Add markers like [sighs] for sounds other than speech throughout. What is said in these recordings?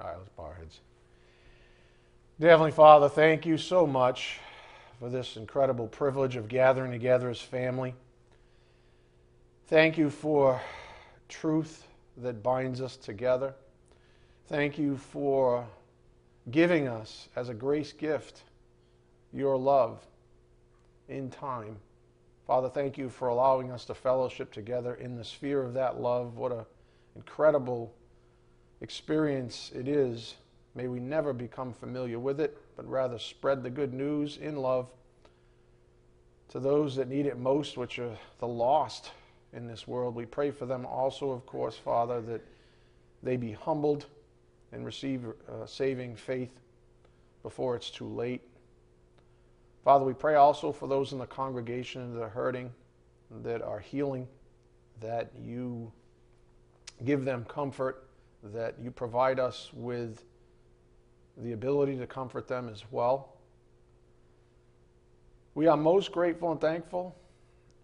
All right, let's bow our heads. Dear Heavenly Father, thank you so much for this incredible privilege of gathering together as family. Thank you for truth that binds us together. Thank you for giving us as a grace gift your love in time. Father, thank you for allowing us to fellowship together in the sphere of that love. What an incredible experience it is. May we never become familiar with it, but rather spread the good news in love to those that need it most, which are the lost in this world. We pray for them also, of course, Father, that they be humbled and receive uh, saving faith before it's too late. Father, we pray also for those in the congregation that are hurting, that are healing, that you give them comfort, that you provide us with the ability to comfort them as well. We are most grateful and thankful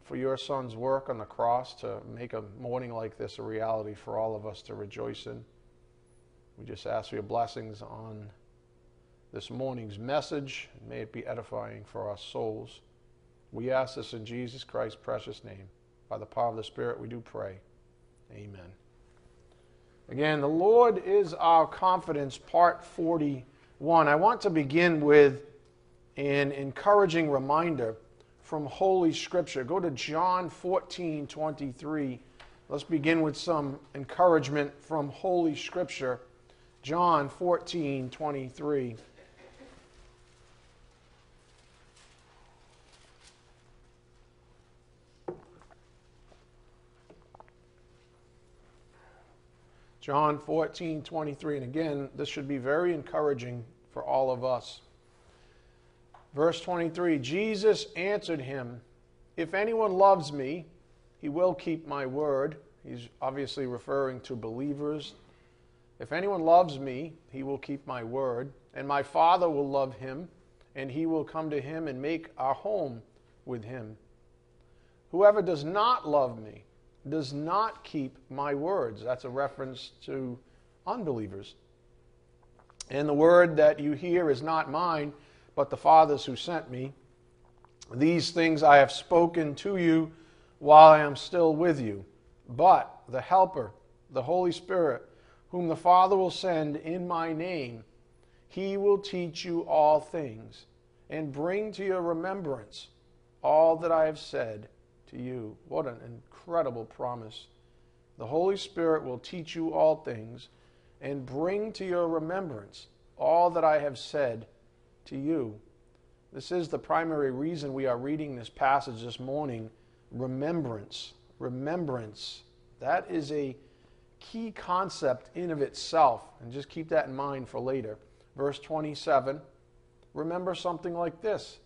for your son's work on the cross to make a morning like this a reality for all of us to rejoice in. We just ask for your blessings on this morning's message. May it be edifying for our souls. We ask this in Jesus Christ's precious name. By the power of the Spirit, we do pray. Amen. Again, the Lord is our confidence, part 41. I want to begin with an encouraging reminder from Holy Scripture. Go to John 14 23. Let's begin with some encouragement from Holy Scripture. John 14 23. John 14, 23. And again, this should be very encouraging for all of us. Verse 23 Jesus answered him, If anyone loves me, he will keep my word. He's obviously referring to believers. If anyone loves me, he will keep my word, and my Father will love him, and he will come to him and make our home with him. Whoever does not love me does not keep my words. That's a reference to unbelievers. And the word that you hear is not mine, but the Father's who sent me. These things I have spoken to you while I am still with you. But the Helper, the Holy Spirit, whom the Father will send in my name, he will teach you all things and bring to your remembrance all that I have said to you. What an incredible promise. The Holy Spirit will teach you all things and bring to your remembrance all that I have said to you. This is the primary reason we are reading this passage this morning remembrance. Remembrance. That is a key concept in of itself, and just keep that in mind for later. Verse 27 Remember something like this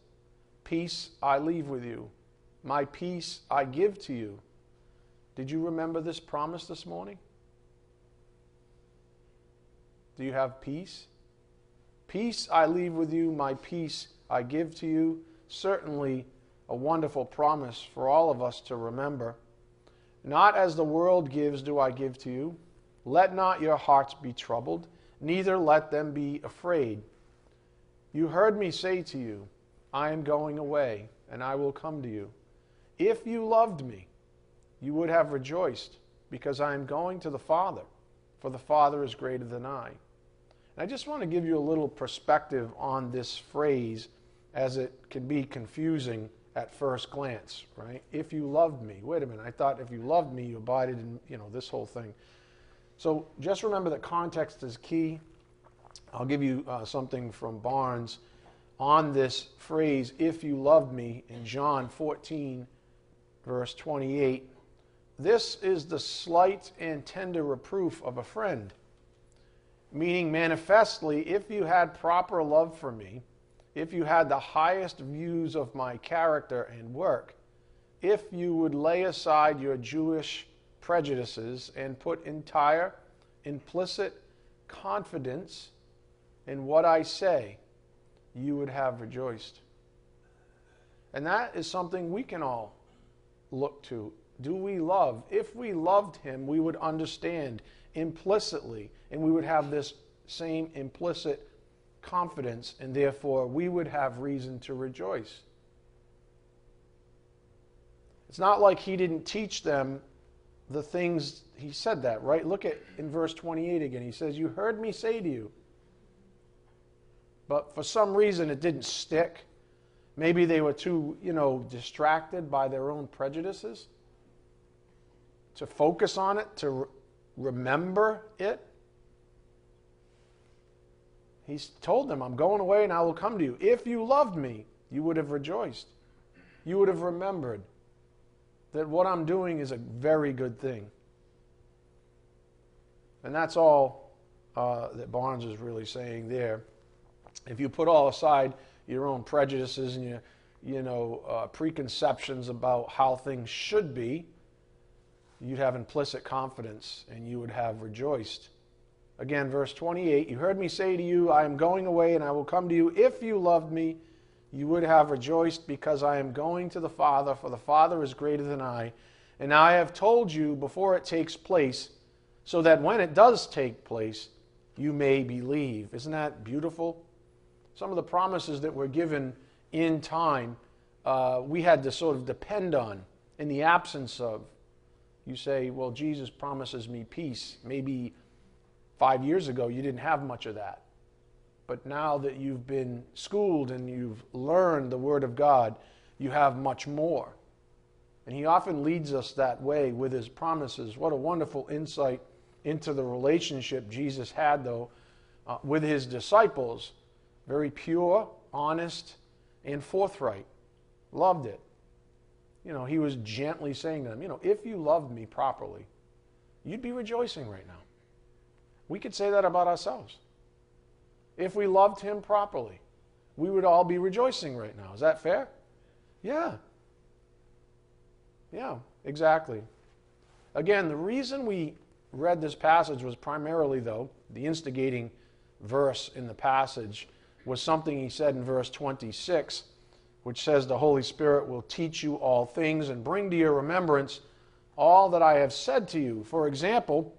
Peace I leave with you, my peace I give to you. Did you remember this promise this morning? Do you have peace? Peace I leave with you, my peace I give to you. Certainly a wonderful promise for all of us to remember. Not as the world gives do I give to you. Let not your hearts be troubled, neither let them be afraid. You heard me say to you, I am going away, and I will come to you. If you loved me, you would have rejoiced, because I am going to the Father, for the Father is greater than I. And I just want to give you a little perspective on this phrase, as it can be confusing at first glance, right? If you loved me. Wait a minute, I thought if you loved me, you abided in, you know, this whole thing. So just remember that context is key. I'll give you uh, something from Barnes on this phrase, if you loved me, in John 14, verse 28. This is the slight and tender reproof of a friend, meaning manifestly, if you had proper love for me, if you had the highest views of my character and work, if you would lay aside your Jewish prejudices and put entire, implicit confidence in what I say, you would have rejoiced. And that is something we can all look to. Do we love? If we loved him, we would understand implicitly and we would have this same implicit confidence, and therefore we would have reason to rejoice. It's not like he didn't teach them the things he said that, right? Look at in verse 28 again. He says, You heard me say to you. But for some reason it didn't stick. Maybe they were too, you know, distracted by their own prejudices to focus on it, to re- remember it. He's told them, I'm going away and I will come to you. If you loved me, you would have rejoiced. You would have remembered that what I'm doing is a very good thing. And that's all uh, that Barnes is really saying there. If you put all aside your own prejudices and your, you know, uh, preconceptions about how things should be, you'd have implicit confidence and you would have rejoiced. Again, verse 28 You heard me say to you, I am going away and I will come to you. If you loved me, you would have rejoiced because I am going to the Father, for the Father is greater than I. And I have told you before it takes place, so that when it does take place, you may believe. Isn't that beautiful? Some of the promises that were given in time, uh, we had to sort of depend on in the absence of. You say, well, Jesus promises me peace. Maybe five years ago you didn't have much of that. But now that you've been schooled and you've learned the Word of God, you have much more. And He often leads us that way with His promises. What a wonderful insight into the relationship Jesus had, though, uh, with His disciples. Very pure, honest, and forthright. Loved it you know, he was gently saying to them, you know, if you loved me properly, you'd be rejoicing right now. We could say that about ourselves. If we loved him properly, we would all be rejoicing right now. Is that fair? Yeah. Yeah, exactly. Again, the reason we read this passage was primarily, though, the instigating verse in the passage was something he said in verse 26 which says the Holy Spirit will teach you all things and bring to your remembrance all that I have said to you. For example,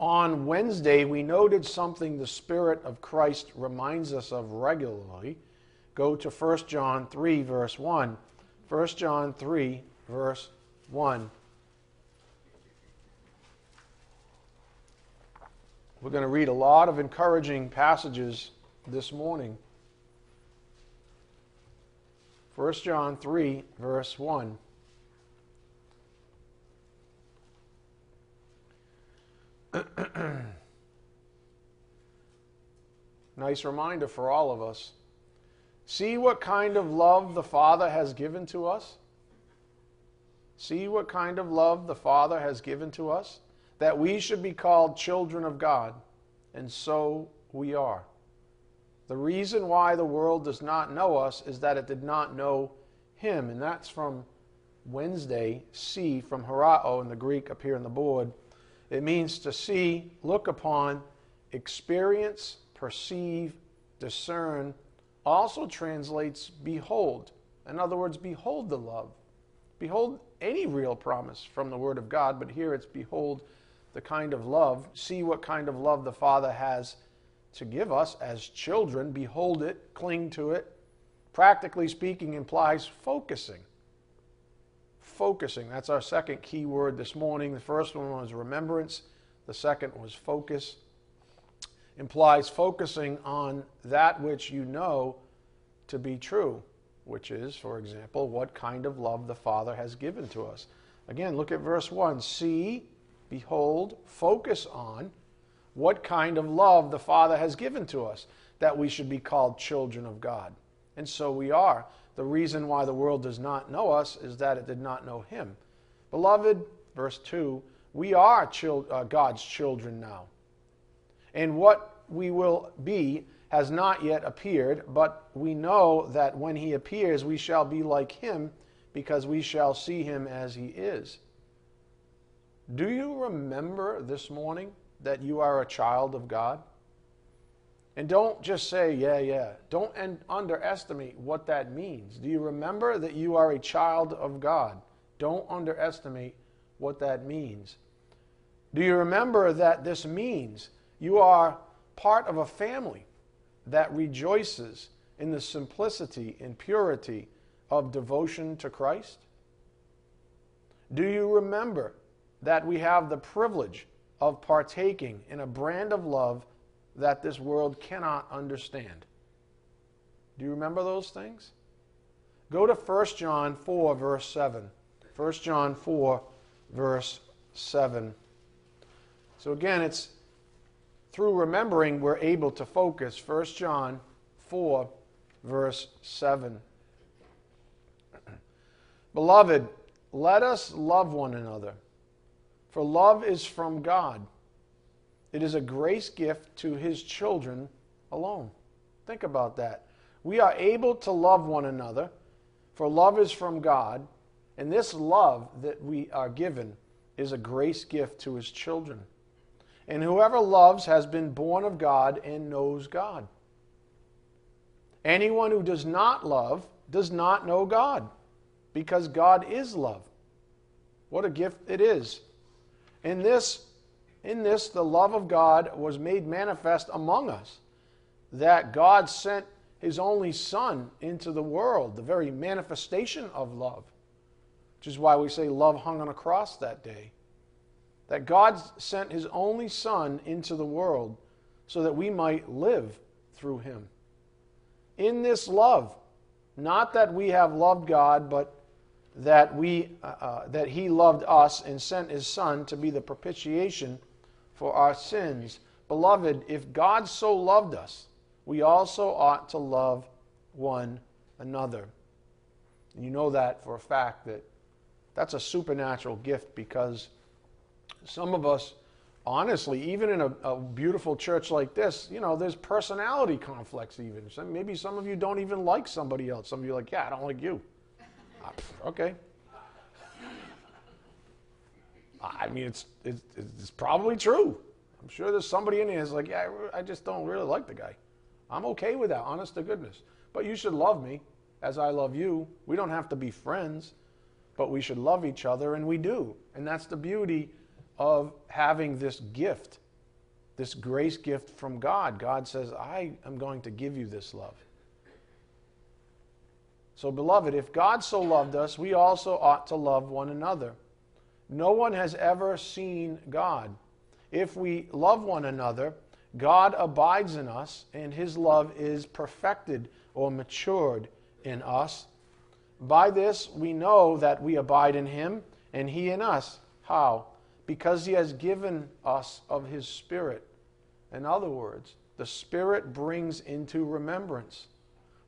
on Wednesday, we noted something the Spirit of Christ reminds us of regularly. Go to 1 John 3, verse 1. 1 John 3, verse 1. We're going to read a lot of encouraging passages this morning. 1 John 3, verse 1. [clears throat] nice reminder for all of us. See what kind of love the Father has given to us? See what kind of love the Father has given to us? That we should be called children of God, and so we are. The reason why the world does not know us is that it did not know him. And that's from Wednesday, see, from horao in the Greek up here on the board. It means to see, look upon, experience, perceive, discern. Also translates behold. In other words, behold the love. Behold any real promise from the Word of God, but here it's behold the kind of love. See what kind of love the Father has to give us as children. Behold it, cling to it. Practically speaking, implies focusing. Focusing. That's our second key word this morning. The first one was remembrance, the second was focus. Implies focusing on that which you know to be true, which is, for example, what kind of love the Father has given to us. Again, look at verse 1. See, behold, focus on what kind of love the Father has given to us, that we should be called children of God. And so we are. The reason why the world does not know us is that it did not know Him. Beloved, verse 2, we are chil- uh, God's children now. And what we will be has not yet appeared, but we know that when He appears, we shall be like Him because we shall see Him as He is. Do you remember this morning? That you are a child of God? And don't just say, yeah, yeah. Don't underestimate what that means. Do you remember that you are a child of God? Don't underestimate what that means. Do you remember that this means you are part of a family that rejoices in the simplicity and purity of devotion to Christ? Do you remember that we have the privilege of partaking in a brand of love that this world cannot understand? Do you remember those things? Go to 1 John 4, verse 7. 1 John 4, verse 7. So again, it's through remembering we're able to focus. 1 John 4, verse 7. [clears throat] Beloved, let us love one another, for love is from God. It is a grace gift to his children alone. Think about that. We are able to love one another, for love is from God, and this love that we are given is a grace gift to his children. And whoever loves has been born of God and knows God. Anyone who does not love does not know God, because God is love. What a gift it is. In this, in this, the love of God was made manifest among us, that God sent his only Son into the world, the very manifestation of love, which is why we say love hung on a cross that day. That God sent his only Son into the world so that we might live through him. In this love, not that we have loved God, but that, we, uh, uh, that he loved us and sent his Son to be the propitiation for our sins. Beloved, if God so loved us, we also ought to love one another. And you know that for a fact that that's a supernatural gift because some of us, honestly, even in a, a beautiful church like this, you know, there's personality conflicts even. So maybe some of you don't even like somebody else. Some of you are like, yeah, I don't like you. Okay. I mean, it's, it's, it's probably true. I'm sure there's somebody in here who's like, yeah, I just don't really like the guy. I'm okay with that, honest to goodness. But you should love me as I love you. We don't have to be friends, but we should love each other, and we do. And that's the beauty of having this gift, this grace gift from God. God says, I am going to give you this love. So, beloved, if God so loved us, we also ought to love one another. No one has ever seen God. If we love one another, God abides in us, and his love is perfected or matured in us. By this we know that we abide in him, and he in us. How? Because he has given us of his Spirit. In other words, the Spirit brings into remembrance.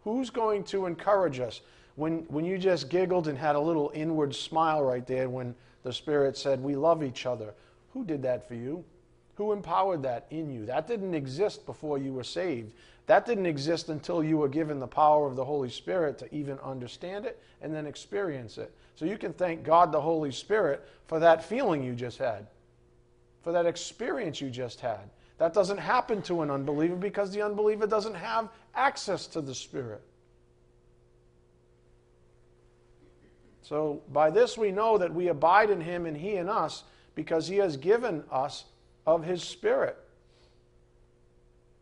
Who's going to encourage us? When, when you just giggled and had a little inward smile right there when the Spirit said, We love each other, who did that for you? Who empowered that in you? That didn't exist before you were saved. That didn't exist until you were given the power of the Holy Spirit to even understand it and then experience it. So you can thank God the Holy Spirit for that feeling you just had, for that experience you just had. That doesn't happen to an unbeliever because the unbeliever doesn't have access to the Spirit. So by this we know that we abide in him and he in us because he has given us of his Spirit.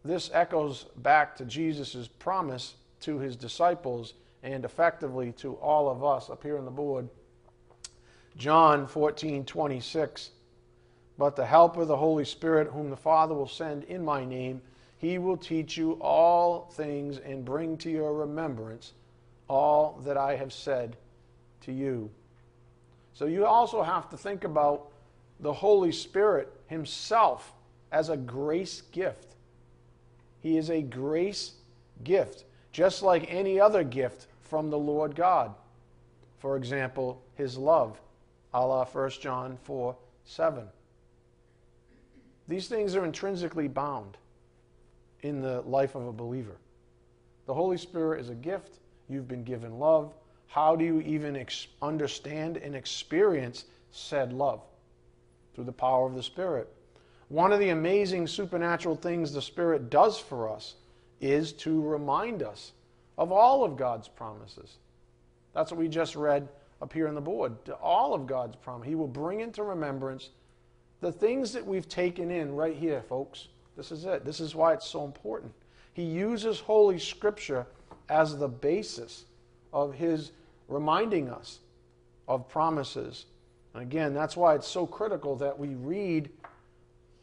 This echoes back to Jesus' promise to his disciples and effectively to all of us up here on the board. John 14, 26. But the helper, the Holy Spirit, whom the Father will send in my name, he will teach you all things and bring to your remembrance all that I have said to you. So you also have to think about the Holy Spirit Himself as a grace gift. He is a grace gift, just like any other gift from the Lord God. For example, His love, a la 1 John 4 7. These things are intrinsically bound in the life of a believer. The Holy Spirit is a gift. You've been given love. How do you even ex- understand and experience said love? through the power of the Spirit. One of the amazing supernatural things the Spirit does for us is to remind us of all of God's promises. That's what we just read up here on the board. All of God's promise. He will bring into remembrance the things that we've taken in right here, folks. This is it. This is why it's so important. He uses Holy Scripture as the basis of his reminding us of promises. And again, that's why it's so critical that we read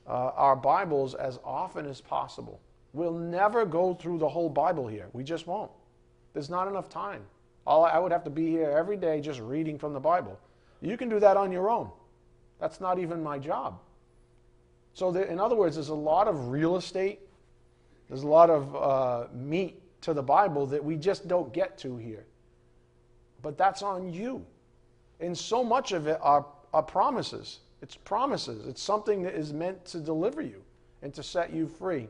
uh, our Bibles as often as possible. We'll never go through the whole Bible here. We just won't. There's not enough time. All I would have to be here every day just reading from the Bible. You can do that on your own. That's not even my job. So, in other words, there's a lot of real estate, there's a lot of uh, meat to the Bible that we just don't get to here. But that's on you. And so much of it are, are promises. It's promises. It's something that is meant to deliver you and to set you free.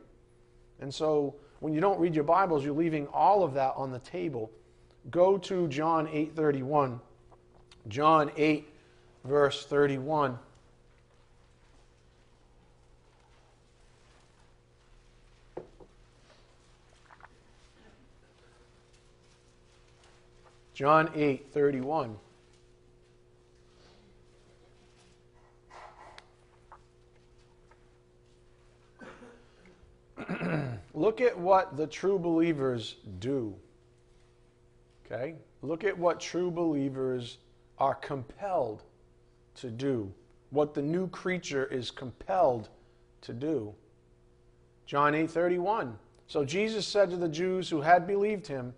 And so when you don't read your Bibles, you're leaving all of that on the table. Go to John 8:31. John 8 verse 31. John 8, 31. [clears throat] Look at what the true believers do. Okay? Look at what true believers are compelled to do. What the new creature is compelled to do. John 8:31. So Jesus said to the Jews who had believed him,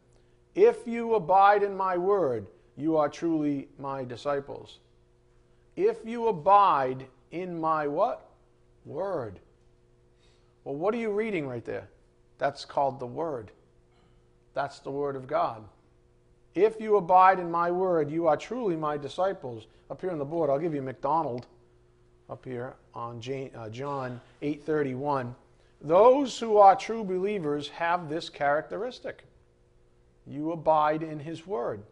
if you abide in my word, you are truly my disciples. If you abide in my what? Word. Well, what are you reading right there? That's called the Word. That's the Word of God. If you abide in my word, you are truly my disciples. Up here on the board, I'll give you MacDonald up here on uh, John 8:31. Those who are true believers have this characteristic. You abide in his word.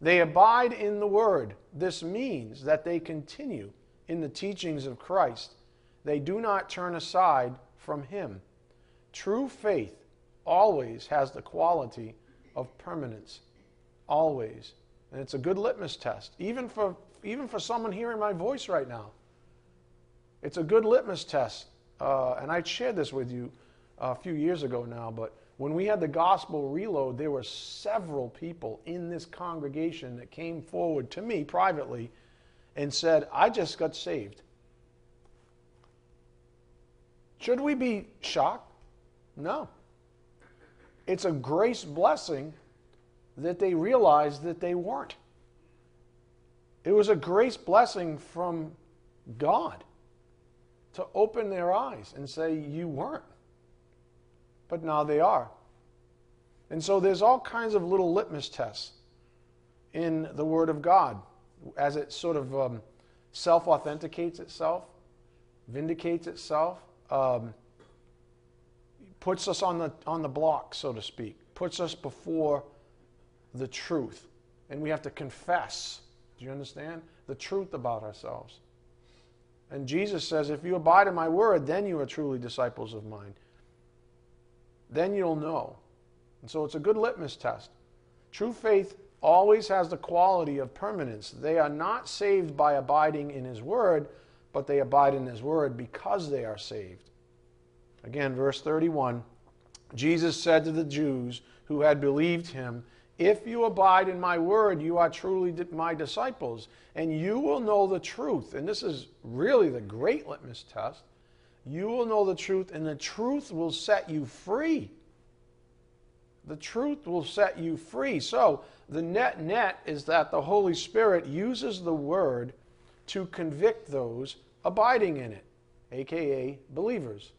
They abide in the word. This means that they continue in the teachings of Christ. They do not turn aside from him. True faith always has the quality of permanence. Always. And it's a good litmus test, even for, even for someone hearing my voice right now. It's a good litmus test. Uh, and I shared this with you a few years ago now, but when we had the gospel reload, there were several people in this congregation that came forward to me privately and said, I just got saved. Should we be shocked? No. It's a grace blessing that they realized that they weren't. It was a grace blessing from God to open their eyes and say, You weren't but now they are. And so there's all kinds of little litmus tests in the Word of God as it sort of um, self authenticates itself, vindicates itself, um, puts us on the, on the block, so to speak, puts us before the truth. And we have to confess, do you understand? The truth about ourselves. And Jesus says, If you abide in my word, then you are truly disciples of mine then you'll know. And so it's a good litmus test. True faith always has the quality of permanence. They are not saved by abiding in His Word, but they abide in His Word because they are saved. Again, verse 31 Jesus said to the Jews who had believed Him, If you abide in my Word, you are truly my disciples, and you will know the truth. And this is really the great litmus test you will know the truth, and the truth will set you free. The truth will set you free. So, the net net is that the Holy Spirit uses the word to convict those abiding in it, aka believers.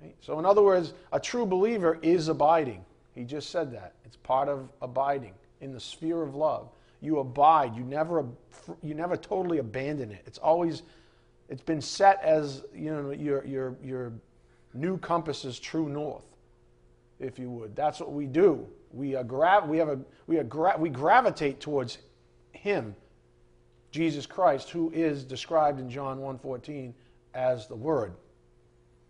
Right? So, in other words, a true believer is abiding. He just said that. It's part of abiding in the sphere of love. You abide. You never, you never totally abandon it. It's always it's been set as you know your your your new compass's true north, if you would. That's what we do. We are gra- we have a we are gra- we gravitate towards Him, Jesus Christ, who is described in John 1:14 as the Word.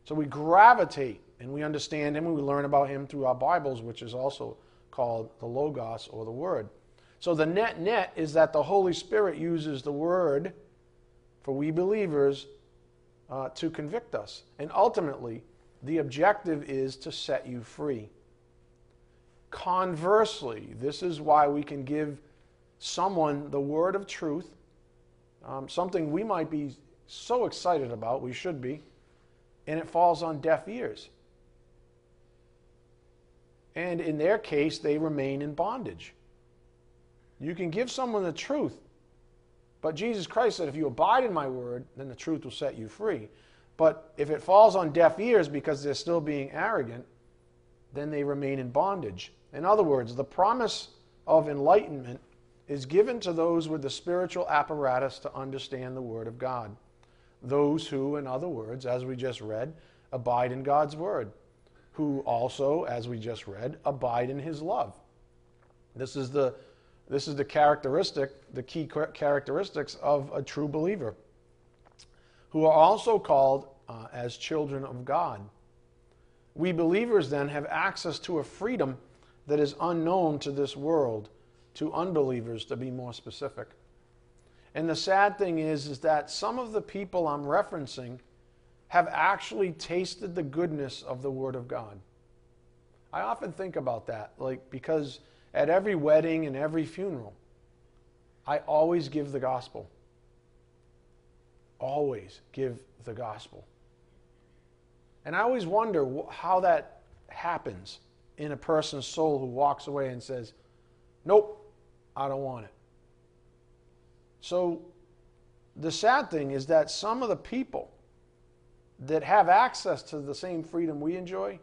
So we gravitate and we understand Him and we learn about Him through our Bibles, which is also called the Logos or the Word. So the net net is that the Holy Spirit uses the Word for we believers uh, to convict us. And ultimately, the objective is to set you free. Conversely, this is why we can give someone the word of truth, um, something we might be so excited about, we should be, and it falls on deaf ears. And in their case, they remain in bondage. You can give someone the truth, but Jesus Christ said, if you abide in my word, then the truth will set you free. But if it falls on deaf ears because they're still being arrogant, then they remain in bondage. In other words, the promise of enlightenment is given to those with the spiritual apparatus to understand the Word of God. Those who, in other words, as we just read, abide in God's Word, who also, as we just read, abide in His love. This is the, this is the characteristic, the key characteristics of a true believer, who are also called uh, as children of God. We believers then have access to a freedom that is unknown to this world to unbelievers, to be more specific. And the sad thing is, is that some of the people I'm referencing have actually tasted the goodness of the Word of God. I often think about that, like because at every wedding and every funeral, I always give the gospel. Always give the gospel. And I always wonder how that happens in a person's soul who walks away and says, Nope, I don't want it. So the sad thing is that some of the people that have access to the same freedom we enjoy,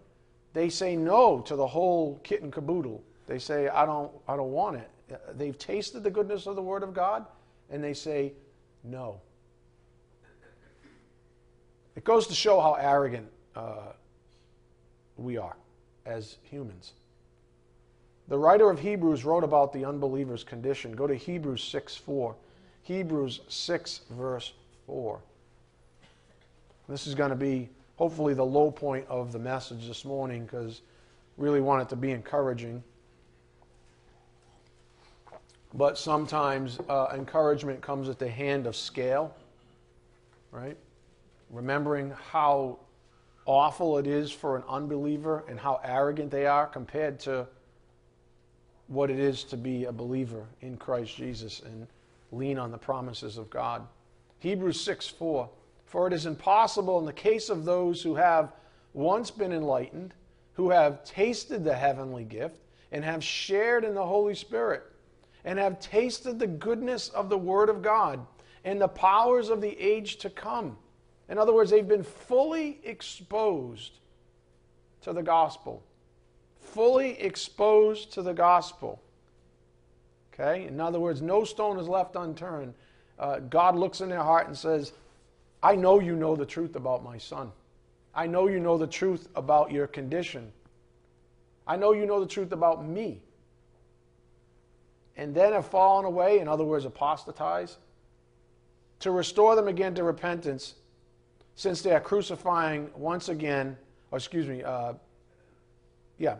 they say no to the whole kit and caboodle. They say, I don't, I don't want it. They've tasted the goodness of the Word of God, and they say no. It goes to show how arrogant uh, we are as humans. The writer of Hebrews wrote about the unbeliever's condition. Go to Hebrews 6 4. Hebrews 6, verse 4. This is going to be hopefully the low point of the message this morning because really want it to be encouraging. But sometimes uh, encouragement comes at the hand of scale, right? Remembering how awful it is for an unbeliever and how arrogant they are compared to what it is to be a believer in Christ Jesus and lean on the promises of God. Hebrews 6 4. For it is impossible in the case of those who have once been enlightened, who have tasted the heavenly gift, and have shared in the Holy Spirit, and have tasted the goodness of the Word of God and the powers of the age to come. In other words, they've been fully exposed to the gospel fully exposed to the gospel. Okay? In other words, no stone is left unturned. Uh, God looks in their heart and says, I know you know the truth about my son. I know you know the truth about your condition. I know you know the truth about me. And then have fallen away, in other words, apostatized, to restore them again to repentance, since they are crucifying once again, or excuse me, uh, yeah,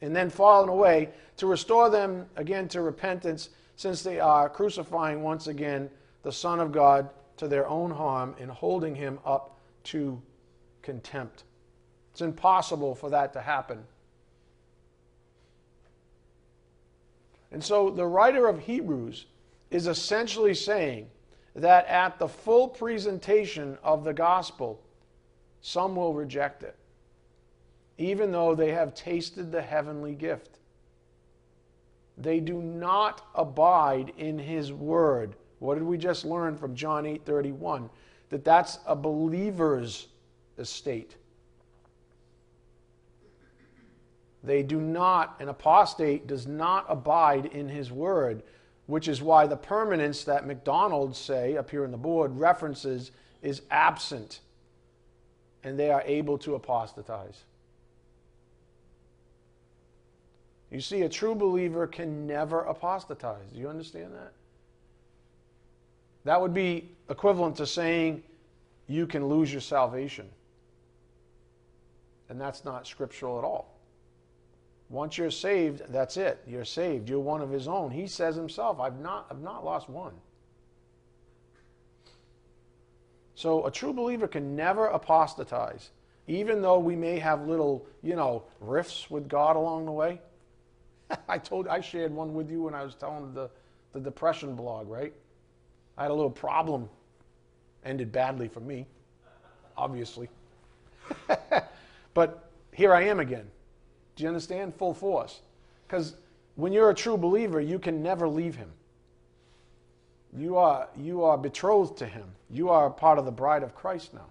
and then fallen away, to restore them again to repentance, since they are crucifying once again the Son of God to their own harm in holding him up to contempt. It's impossible for that to happen. And so the writer of Hebrews is essentially saying that at the full presentation of the gospel, some will reject it even though they have tasted the heavenly gift. They do not abide in his word. What did we just learn from John 8:31? That that's a believer's estate. They do not, an apostate does not abide in his word, which is why the permanence that MacDonald's say up here on the board references is absent, and they are able to apostatize. You see, a true believer can never apostatize. Do you understand that? That would be equivalent to saying you can lose your salvation. And that's not scriptural at all. Once you're saved, that's it. You're saved. You're one of his own. He says himself, I've not, I've not lost one. So a true believer can never apostatize, even though we may have little, you know, rifts with God along the way. [laughs] I told, I shared one with you when I was telling the, the depression blog, right? I had a little problem, ended badly for me, obviously. [laughs] but here I am again. Do you understand? Full force. Because when you're a true believer, you can never leave him. You are, you are betrothed to him. You are part of the bride of Christ now.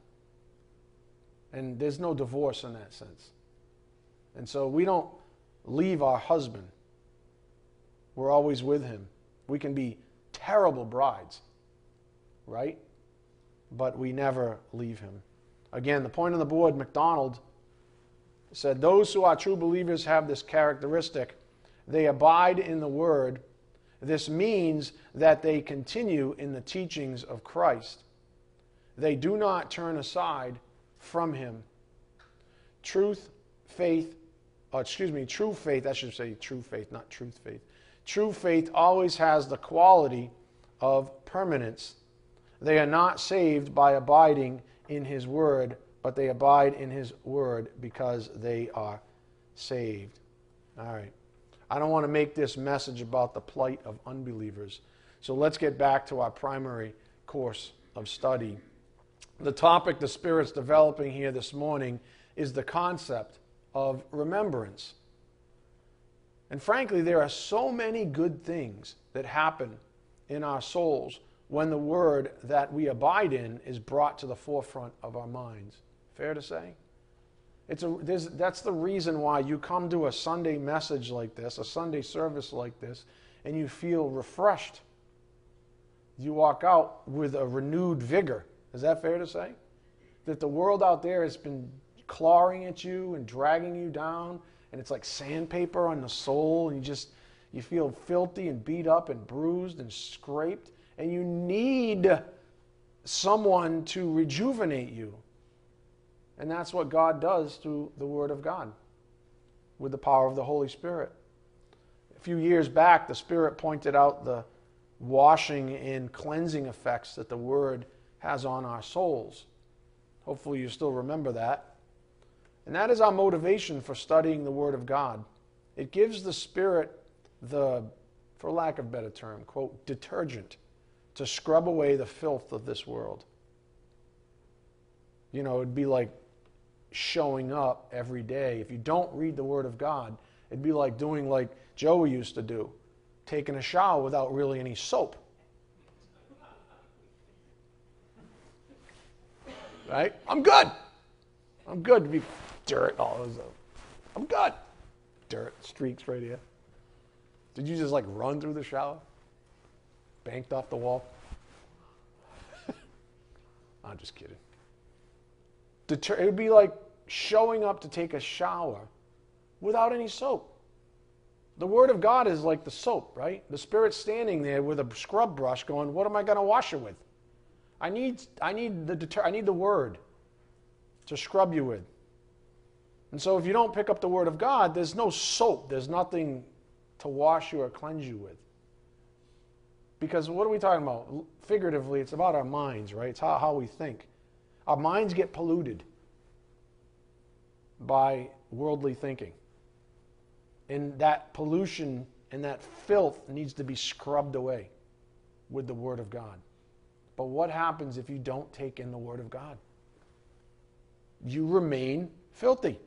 And there's no divorce in that sense. And so we don't leave our husband. We're always with him. We can be terrible brides, right? But we never leave him. Again, the point on the board, MacDonald said, Those who are true believers have this characteristic. They abide in the word this means that they continue in the teachings of Christ. They do not turn aside from him. Truth, faith, oh, excuse me, true faith, I should say true faith, not truth faith. True faith always has the quality of permanence. They are not saved by abiding in his word, but they abide in his word because they are saved. All right. I don't want to make this message about the plight of unbelievers. So let's get back to our primary course of study. The topic the Spirit's developing here this morning is the concept of remembrance. And frankly, there are so many good things that happen in our souls when the word that we abide in is brought to the forefront of our minds. Fair to say? It's a, that's the reason why you come to a Sunday message like this, a Sunday service like this, and you feel refreshed. You walk out with a renewed vigor. Is that fair to say? That the world out there has been clawing at you and dragging you down, and it's like sandpaper on the soul, and you just you feel filthy and beat up and bruised and scraped, and you need someone to rejuvenate you. And that's what God does through the Word of God with the power of the Holy Spirit. A few years back, the Spirit pointed out the washing and cleansing effects that the Word has on our souls. Hopefully, you still remember that. And that is our motivation for studying the Word of God. It gives the Spirit the, for lack of better term, quote, detergent to scrub away the filth of this world. You know, it'd be like showing up every day. If you don't read the Word of God, it'd be like doing like Joey used to do, taking a shower without really any soap. Right? I'm good. I'm good to be dirt all those. I'm good. Dirt streaks right here. Did you just like run through the shower? Banked off the wall? [laughs] I'm just kidding. Deter- it would be like showing up to take a shower without any soap. The Word of God is like the soap, right? The Spirit's standing there with a scrub brush going, What am I going to wash it with? I need, I, need the deter- I need the Word to scrub you with. And so if you don't pick up the Word of God, there's no soap, there's nothing to wash you or cleanse you with. Because what are we talking about? Figuratively, it's about our minds, right? It's how, how we think. Our minds get polluted by worldly thinking. And that pollution and that filth needs to be scrubbed away with the Word of God. But what happens if you don't take in the Word of God? You remain filthy.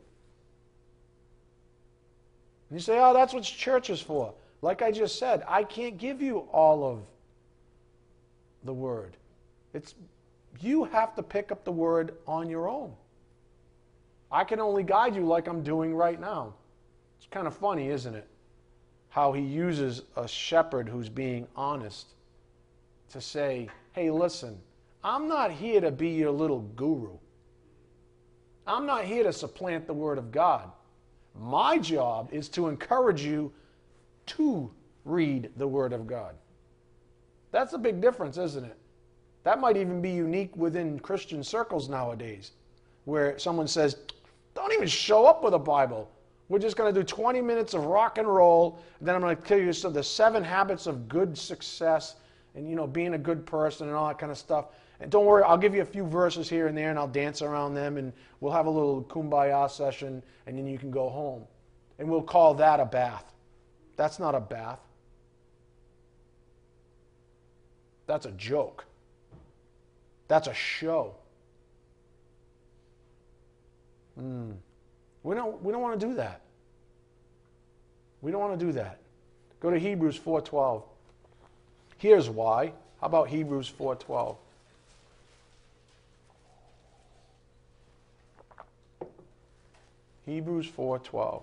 And you say, oh, that's what church is for. Like I just said, I can't give you all of the Word. It's, you have to pick up the Word on your own. I can only guide you like I'm doing right now. It's kind of funny, isn't it? How he uses a shepherd who's being honest to say, hey, listen, I'm not here to be your little guru. I'm not here to supplant the Word of God. My job is to encourage you to read the Word of God. That's a big difference, isn't it? That might even be unique within Christian circles nowadays, where someone says, don't even show up with a Bible. We're just going to do 20 minutes of rock and roll. And then I'm going to tell you some, the seven habits of good success and, you know, being a good person and all that kind of stuff. And don't worry, I'll give you a few verses here and there and I'll dance around them and we'll have a little kumbaya session and then you can go home. And we'll call that a bath. That's not a bath. That's a joke. That's a show. Mm. We don't, we don't want to do that. We don't want to do that. Go to Hebrews 4:12. Here's why. How about Hebrews 4:12? Hebrews 4:12.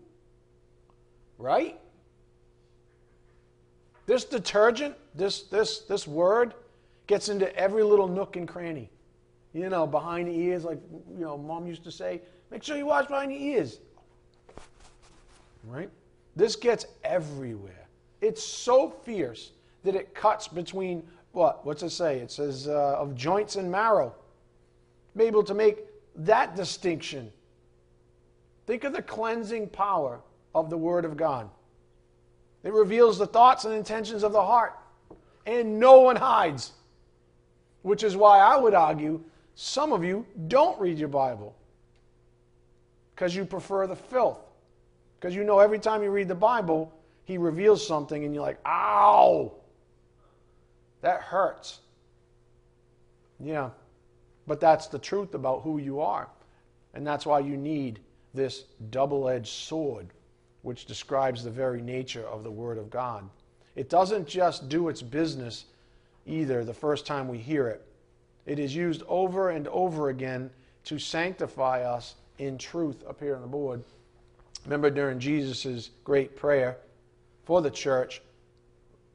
Right? This detergent, this, this, this word, gets into every little nook and cranny. You know, behind the ears, like, you know, mom used to say, make sure you wash behind the ears. Right? This gets everywhere. It's so fierce that it cuts between what? What's it say? It says uh, of joints and marrow. Be able to make that distinction. Think of the cleansing power of the Word of God. It reveals the thoughts and intentions of the heart, and no one hides. Which is why I would argue some of you don't read your Bible because you prefer the filth. Because you know every time you read the Bible, he reveals something, and you're like, ow, that hurts. Yeah, but that's the truth about who you are. And that's why you need this double edged sword which describes the very nature of the Word of God. It doesn't just do its business either the first time we hear it, it is used over and over again to sanctify us in truth up here on the board. Remember during Jesus' great prayer for the church,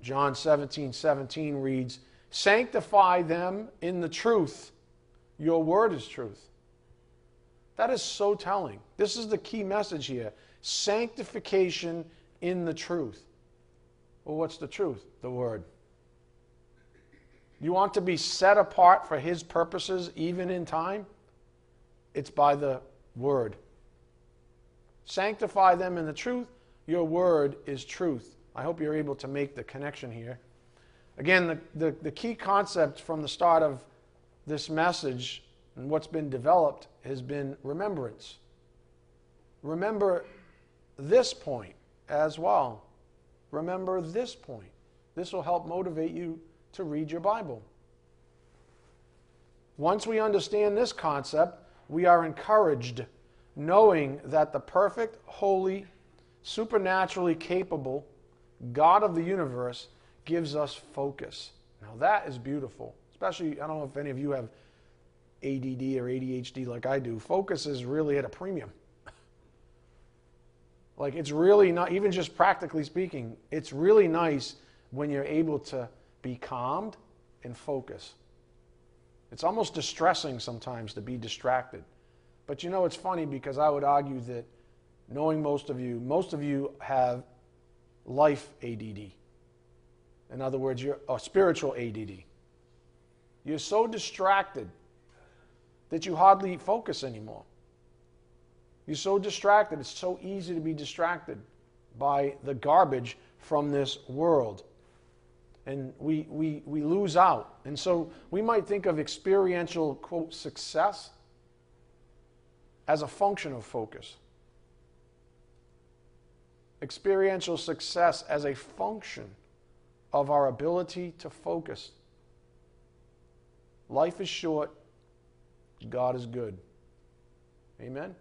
John 17 17 reads, Sanctify them in the truth. Your word is truth. That is so telling. This is the key message here sanctification in the truth. Well, what's the truth? The Word. You want to be set apart for His purposes, even in time? It's by the Word. Sanctify them in the truth. Your Word is truth. I hope you're able to make the connection here. Again, the, the, the key concept from the start of this message and what's been developed has been remembrance. Remember this point as well. Remember this point. This will help motivate you to read your Bible. Once we understand this concept, we are encouraged knowing that the perfect, holy, supernaturally capable God of the universe gives us focus. Now that is beautiful. Especially, I don't know if any of you have ADD or ADHD like I do. Focus is really at a premium. Like it's really not, even just practically speaking, it's really nice when you're able to be calmed and focus. It's almost distressing sometimes to be distracted. But you know, it's funny because I would argue that knowing most of you, most of you have life ADD. In other words, you're a spiritual ADD. You're so distracted that you hardly focus anymore. You're so distracted. It's so easy to be distracted by the garbage from this world. And we, we, we lose out. And so we might think of experiential, quote, success as a function of focus. Experiential success as a function of our ability to focus. Life is short, God is good. Amen?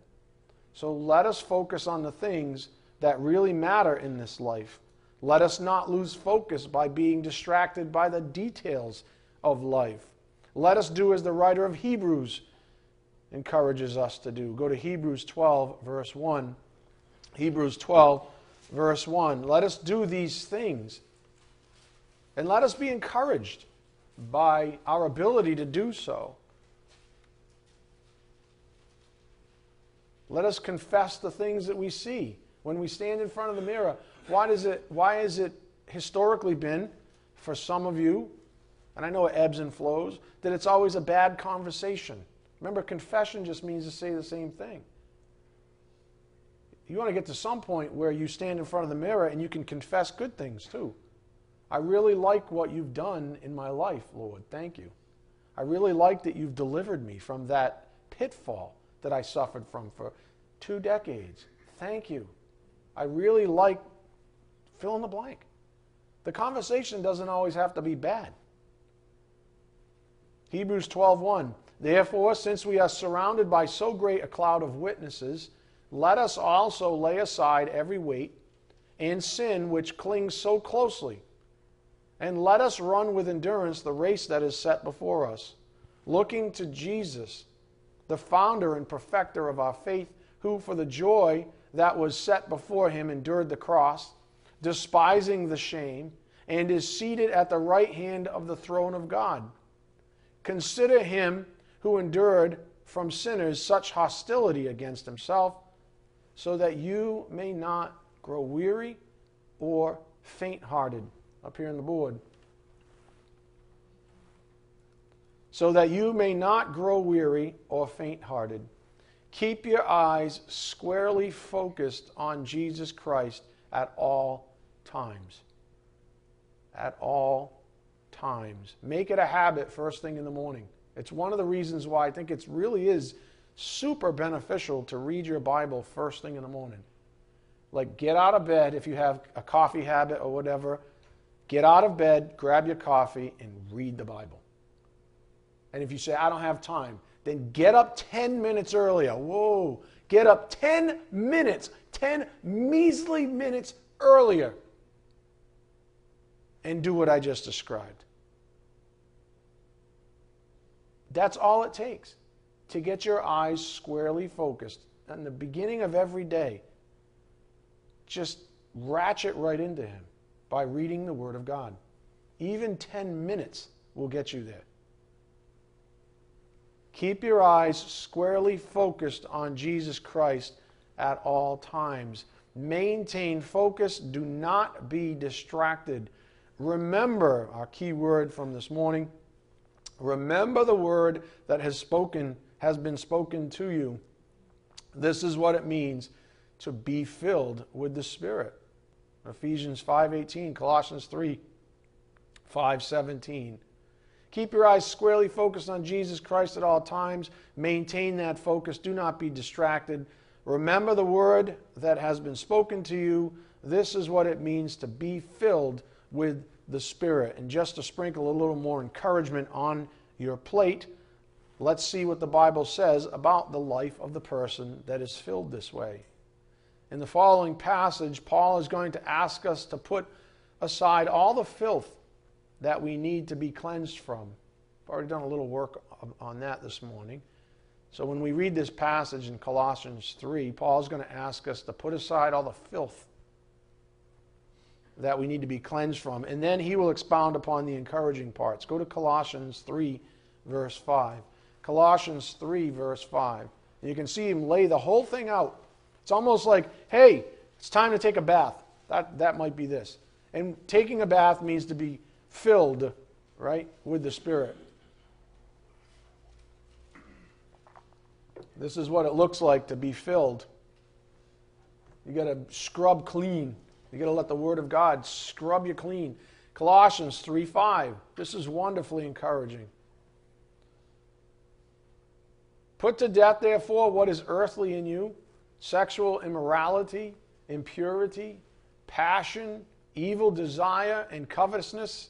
So let us focus on the things that really matter in this life. Let us not lose focus by being distracted by the details of life. Let us do as the writer of Hebrews encourages us to do. Go to Hebrews 12, verse 1. Hebrews 12, verse 1. Let us do these things. And let us be encouraged by our ability to do so. Let us confess the things that we see when we stand in front of the mirror. Why does it why has it historically been for some of you, and I know it ebbs and flows, that it's always a bad conversation? Remember, confession just means to say the same thing. You want to get to some point where you stand in front of the mirror and you can confess good things too. I really like what you've done in my life, Lord. Thank you. I really like that you've delivered me from that pitfall that I suffered from for two decades. Thank you. I really like fill in the blank. The conversation doesn't always have to be bad. Hebrews 12:1 Therefore since we are surrounded by so great a cloud of witnesses let us also lay aside every weight and sin which clings so closely and let us run with endurance the race that is set before us looking to Jesus the founder and perfecter of our faith who for the joy that was set before him endured the cross despising the shame and is seated at the right hand of the throne of God consider him who endured from sinners such hostility against himself so that you may not grow weary or faint hearted. Up here on the board. So that you may not grow weary or faint hearted. Keep your eyes squarely focused on Jesus Christ at all times. At all times. Make it a habit first thing in the morning. It's one of the reasons why I think it really is super beneficial to read your Bible first thing in the morning. Like, get out of bed if you have a coffee habit or whatever. Get out of bed, grab your coffee, and read the Bible. And if you say, I don't have time, then get up 10 minutes earlier. Whoa, get up 10 minutes, 10 measly minutes earlier, and do what I just described. That's all it takes to get your eyes squarely focused in the beginning of every day. Just ratchet right into Him by reading the Word of God. Even 10 minutes will get you there. Keep your eyes squarely focused on Jesus Christ at all times. Maintain focus. Do not be distracted. Remember our key word from this morning. Remember the word that has spoken has been spoken to you. This is what it means to be filled with the Spirit. Ephesians 5:18, Colossians 3 5:17. Keep your eyes squarely focused on Jesus Christ at all times. Maintain that focus. Do not be distracted. Remember the word that has been spoken to you. This is what it means to be filled with the Spirit. And just to sprinkle a little more encouragement on your plate, let's see what the Bible says about the life of the person that is filled this way. In the following passage, Paul is going to ask us to put aside all the filth that we need to be cleansed from. I've already done a little work on that this morning. So when we read this passage in Colossians 3, Paul is going to ask us to put aside all the filth that we need to be cleansed from. And then he will expound upon the encouraging parts. Go to Colossians 3, verse 5. Colossians 3, verse 5. And you can see him lay the whole thing out. It's almost like, hey, it's time to take a bath. That, that might be this. And taking a bath means to be filled, right, with the Spirit. This is what it looks like to be filled. You got to scrub clean. You got to let the Word of God scrub you clean. Colossians 3 5. This is wonderfully encouraging. Put to death, therefore, what is earthly in you sexual immorality, impurity, passion, evil desire, and covetousness,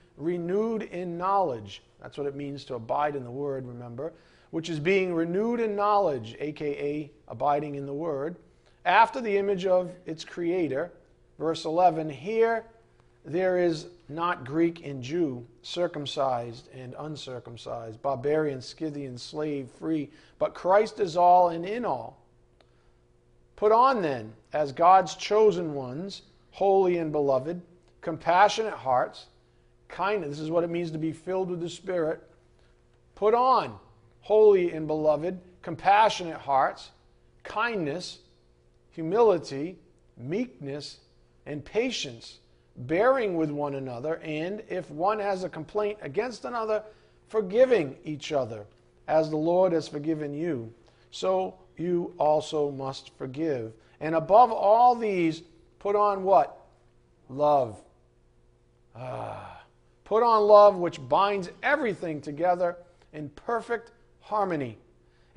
renewed in knowledge. That's what it means to abide in the Word, remember, which is being renewed in knowledge, aka abiding in the Word, after the image of its Creator. Verse 11 Here there is not Greek and Jew, circumcised and uncircumcised, barbarian, Scythian, slave, free, but Christ is all and in all. Put on then, as God's chosen ones, holy and beloved, compassionate hearts, kindness. This is what it means to be filled with the Spirit. Put on, holy and beloved, compassionate hearts, kindness, humility, meekness, and patience bearing with one another, and if one has a complaint against another, forgiving each other, as the Lord has forgiven you. So you also must forgive. And above all these, put on what? Love. Ah. Put on love, which binds everything together in perfect harmony.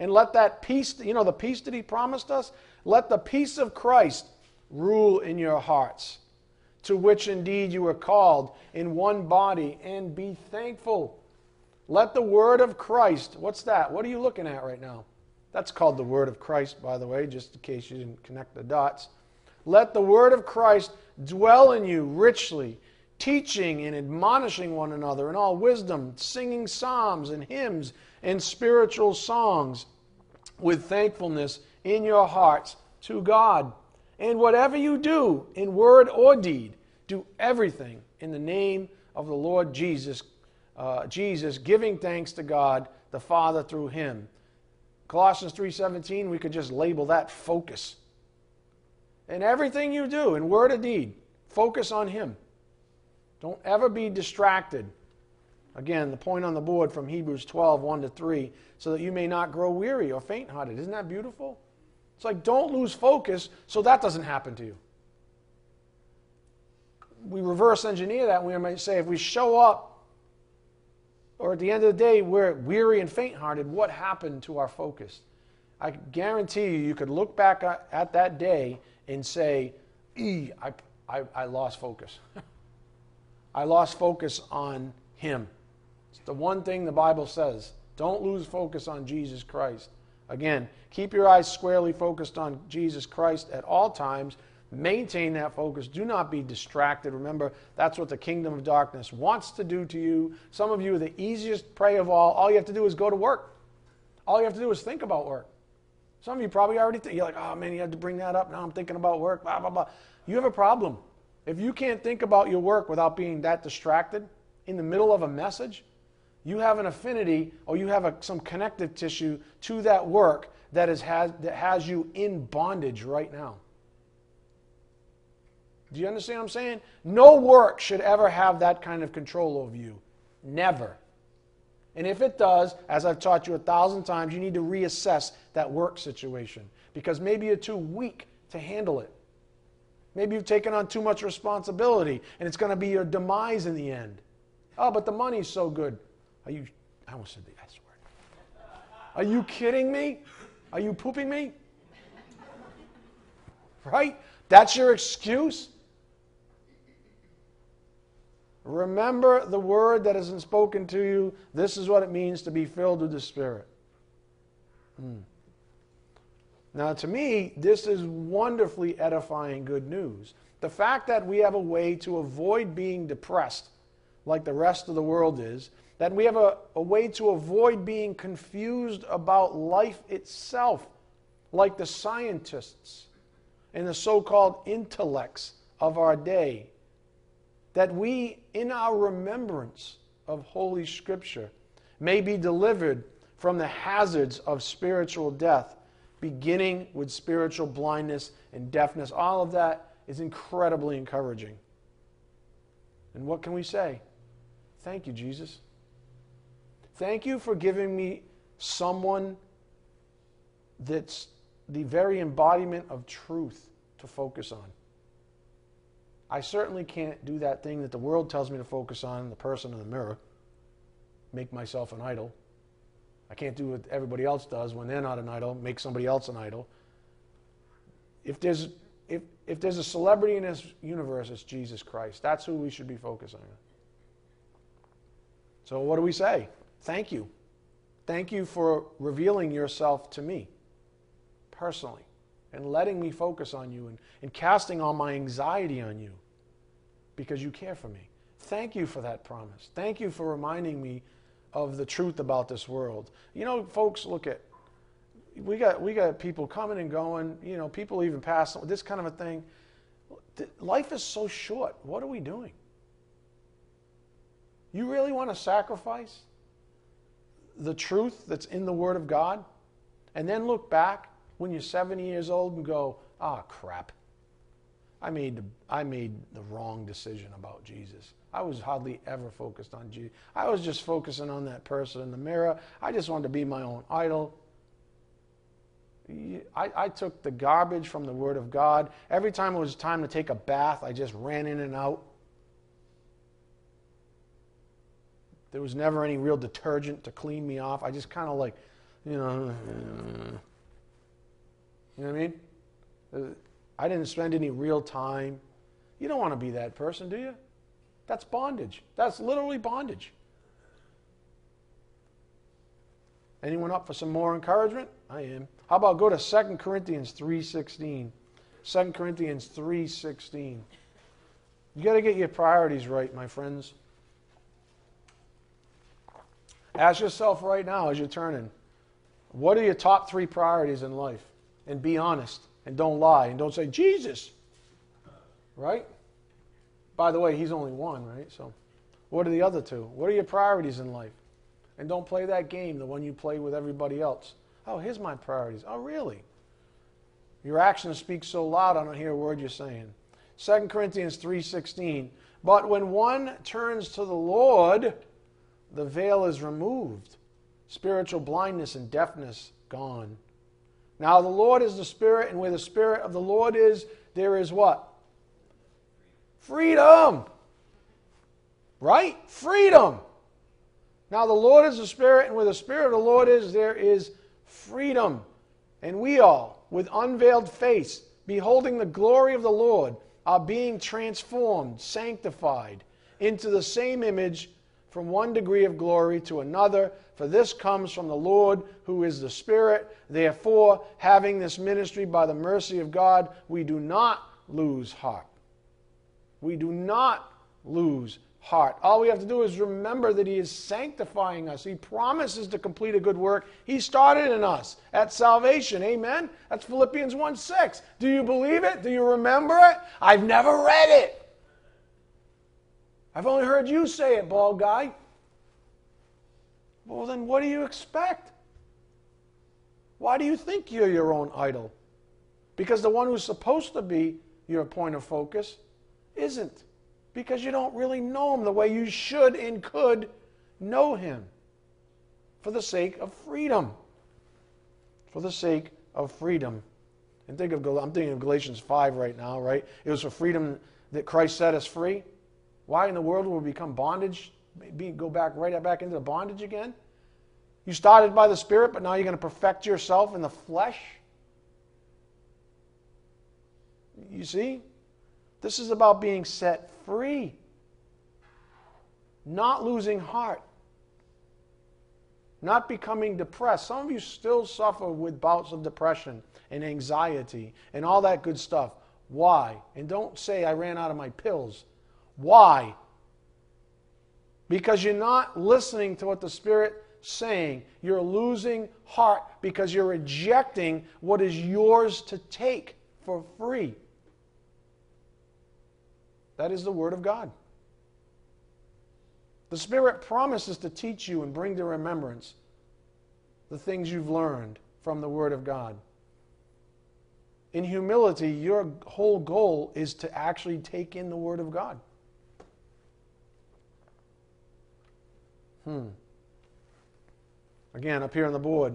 And let that peace, you know, the peace that He promised us, let the peace of Christ rule in your hearts to which indeed you were called in one body, and be thankful. Let the word of Christ, what's that? What are you looking at right now? That's called the word of Christ, by the way, just in case you didn't connect the dots. Let the word of Christ dwell in you richly, teaching and admonishing one another in all wisdom, singing psalms and hymns and spiritual songs with thankfulness in your hearts to God. And whatever you do, in word or deed, do everything in the name of the Lord Jesus, uh, Jesus, giving thanks to God the Father through Him. Colossians 3:17, we could just label that focus. In everything you do, in word or deed, focus on Him. Don't ever be distracted. Again, the point on the board from Hebrews 12, 1 to 3, so that you may not grow weary or faint hearted. Isn't that beautiful? It's like don't lose focus so that doesn't happen to you. We reverse engineer that. We might say if we show up, or at the end of the day, we're weary and faint hearted, what happened to our focus? I guarantee you, you could look back at that day and say, e, I, I, I lost focus. [laughs] I lost focus on Him. It's the one thing the Bible says. Don't lose focus on Jesus Christ. Again, keep your eyes squarely focused on Jesus Christ at all times. Maintain that focus. Do not be distracted. Remember, that's what the kingdom of darkness wants to do to you. Some of you, are the easiest prey of all, all you have to do is go to work. All you have to do is think about work. Some of you probably already think, you're like, oh man, you had to bring that up. Now I'm thinking about work, blah, blah, blah. You have a problem. If you can't think about your work without being that distracted in the middle of a message, you have an affinity or you have a, some connective tissue to that work that, is, has, that has you in bondage right now. Do you understand what I'm saying? No work should ever have that kind of control over you. Never. And if it does, as I've taught you a thousand times, you need to reassess that work situation because maybe you're too weak to handle it. Maybe you've taken on too much responsibility and it's going to be your demise in the end. Oh, but the money's so good. Are you, I almost said the S word. Are you kidding me? Are you pooping me? Right? That's your excuse? Remember the word that has been spoken to you. This is what it means to be filled with the Spirit. Hmm. Now, to me, this is wonderfully edifying good news. The fact that we have a way to avoid being depressed like the rest of the world is, that we have a, a way to avoid being confused about life itself, like the scientists and the so called intellects of our day. That we, in our remembrance of Holy Scripture, may be delivered from the hazards of spiritual death, beginning with spiritual blindness and deafness. All of that is incredibly encouraging. And what can we say? Thank you, Jesus. Thank you for giving me someone that's the very embodiment of truth to focus on. I certainly can't do that thing that the world tells me to focus on, the person in the mirror, make myself an idol. I can't do what everybody else does when they're not an idol, make somebody else an idol. if there's if, if there's a celebrity in this universe, it's Jesus Christ. That's who we should be focusing on. So, what do we say? Thank you. Thank you for revealing yourself to me personally and letting me focus on you and, and casting all my anxiety on you because you care for me. Thank you for that promise. Thank you for reminding me of the truth about this world. You know, folks, look at we got we got people coming and going. You know, people even pass this kind of a thing. Life is so short. What are we doing? You really want to sacrifice the truth that's in the Word of God, and then look back when you're 70 years old and go, "Ah, crap." I made the, I made the wrong decision about Jesus. I was hardly ever focused on Jesus. I was just focusing on that person in the mirror. I just wanted to be my own idol. I, I, took the garbage from the Word of God. Every time it was time to take a bath, I just ran in and out. There was never any real detergent to clean me off. I just kind of like, you know, you know what I mean? Uh, I didn't spend any real time. You don't want to be that person, do you? That's bondage. That's literally bondage. Anyone up for some more encouragement? I am. How about go to 2 Corinthians 3:16. 2 Corinthians 3:16. You got to get your priorities right, my friends. Ask yourself right now as you're turning, what are your top 3 priorities in life? And be honest and don't lie and don't say Jesus. Right? By the way, he's only one, right? So what are the other two? What are your priorities in life? And don't play that game, the one you play with everybody else. Oh, here's my priorities. Oh, really? Your actions speak so loud, I don't hear a word you're saying. 2 Corinthians 3:16. But when one turns to the Lord, the veil is removed. Spiritual blindness and deafness gone. Now the Lord is the Spirit, and where the Spirit of the Lord is, there is what? Freedom. Right? Freedom. Now, the Lord is the Spirit, and where the Spirit of the Lord is, there is freedom. And we all, with unveiled face, beholding the glory of the Lord, are being transformed, sanctified into the same image from one degree of glory to another. For this comes from the Lord, who is the Spirit. Therefore, having this ministry by the mercy of God, we do not lose heart. We do not lose heart. All we have to do is remember that He is sanctifying us. He promises to complete a good work He started in us at salvation. Amen? That's Philippians 1 6. Do you believe it? Do you remember it? I've never read it. I've only heard you say it, bald guy. Well, then what do you expect? Why do you think you're your own idol? Because the one who's supposed to be your point of focus isn't because you don't really know Him the way you should and could know Him for the sake of freedom. For the sake of freedom. And think of I'm thinking of Galatians 5 right now, right? It was for freedom that Christ set us free. Why in the world will we become bondage? Be, go back right back into the bondage again? You started by the Spirit, but now you're going to perfect yourself in the flesh? You see? This is about being set free, not losing heart, not becoming depressed. Some of you still suffer with bouts of depression and anxiety and all that good stuff. Why? And don't say, I ran out of my pills. Why? Because you're not listening to what the Spirit saying. You're losing heart because you're rejecting what is yours to take for free. That is the Word of God. The Spirit promises to teach you and bring to remembrance the things you've learned from the Word of God. In humility, your whole goal is to actually take in the Word of God. Hmm. Again, up here on the board,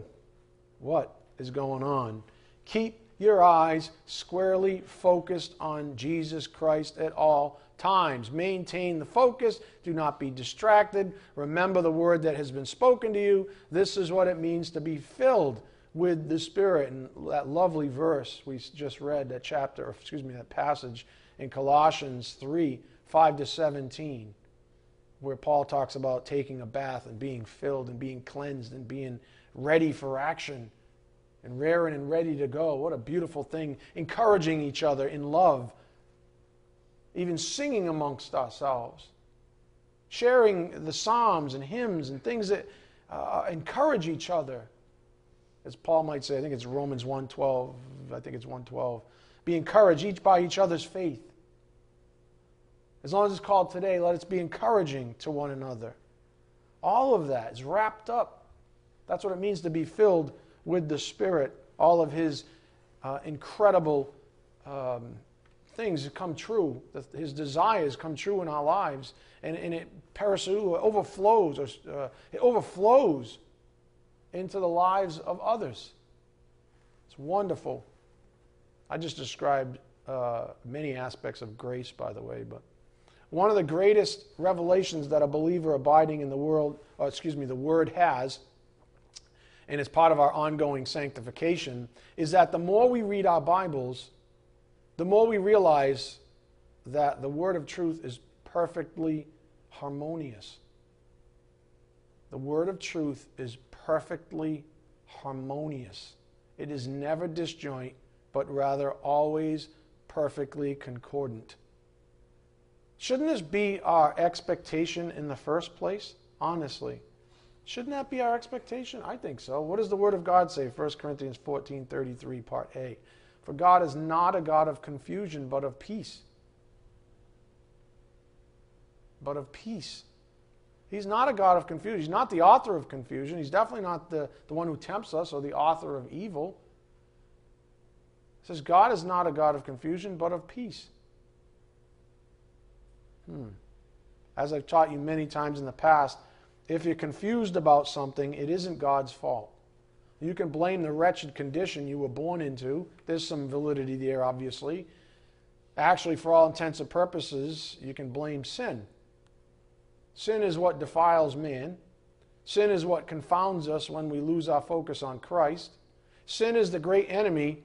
what is going on? Keep your eyes squarely focused on Jesus Christ at all times. Maintain the focus. Do not be distracted. Remember the word that has been spoken to you. This is what it means to be filled with the Spirit. And that lovely verse we just read, that chapter, excuse me, that passage in Colossians 3 5 to 17, where Paul talks about taking a bath and being filled and being cleansed and being ready for action and raring and ready to go. What a beautiful thing. Encouraging each other in love, even singing amongst ourselves, sharing the psalms and hymns and things that uh, encourage each other. As Paul might say, I think it's Romans 1:12, I think it's 1:12. Be encouraged each by each other's faith. As long as it's called today, let us be encouraging to one another. All of that is wrapped up. That's what it means to be filled with the Spirit. All of His uh, incredible um, things come true. His desires come true in our lives, and, and it perisu overflows, or, uh, it overflows into the lives of others. It's wonderful. I just described uh, many aspects of grace, by the way, but one of the greatest revelations that a believer abiding in the world, or excuse me, the Word has, and it's part of our ongoing sanctification, is that the more we read our Bibles, the more we realize that the Word of truth is perfectly harmonious. The Word of truth is perfectly harmonious. It is never disjoint, but rather always perfectly concordant. Shouldn't this be our expectation in the first place? Honestly. Shouldn't that be our expectation? I think so. What does the Word of God say? 1 Corinthians 14 33, part A. For God is not a God of confusion, but of peace. But of peace. He's not a God of confusion. He's not the author of confusion. He's definitely not the, the one who tempts us or the author of evil. It says, God is not a God of confusion, but of peace. Hmm. As I've taught you many times in the past, if you're confused about something, it isn't God's fault. You can blame the wretched condition you were born into. There's some validity there, obviously. Actually, for all intents and purposes, you can blame sin. Sin is what defiles man. Sin is what confounds us when we lose our focus on Christ. Sin is the great enemy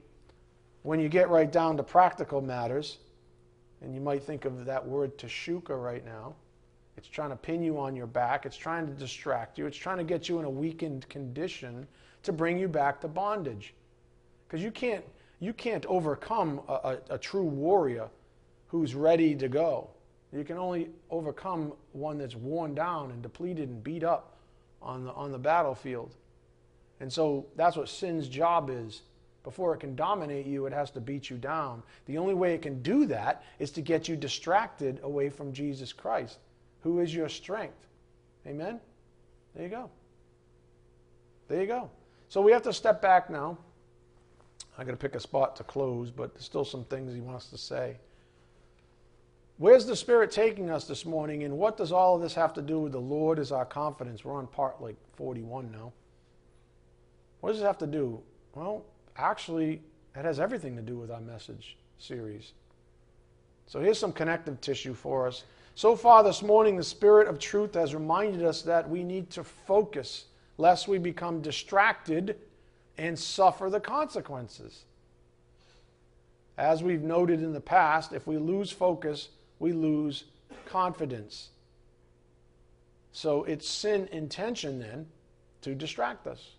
when you get right down to practical matters and you might think of that word teshuka right now. It's trying to pin you on your back. It's trying to distract you. It's trying to get you in a weakened condition to bring you back to bondage. Because you can't, you can't overcome a, a, a true warrior who's ready to go. You can only overcome one that's worn down and depleted and beat up on the, on the battlefield. And so that's what sin's job is before it can dominate you, it has to beat you down. The only way it can do that is to get you distracted away from Jesus Christ, who is your strength. Amen? There you go. There you go. So we have to step back now. I got to pick a spot to close, but there's still some things he wants to say. Where's the Spirit taking us this morning, and what does all of this have to do with the Lord as our confidence? We're on part like 41 now. What does it have to do? Well, actually, it has everything to do with our message series. So here's some connective tissue for us. So far this morning, the Spirit of truth has reminded us that we need to focus lest we become distracted and suffer the consequences. As we've noted in the past, if we lose focus, we lose confidence. So it's sin intention then to distract us.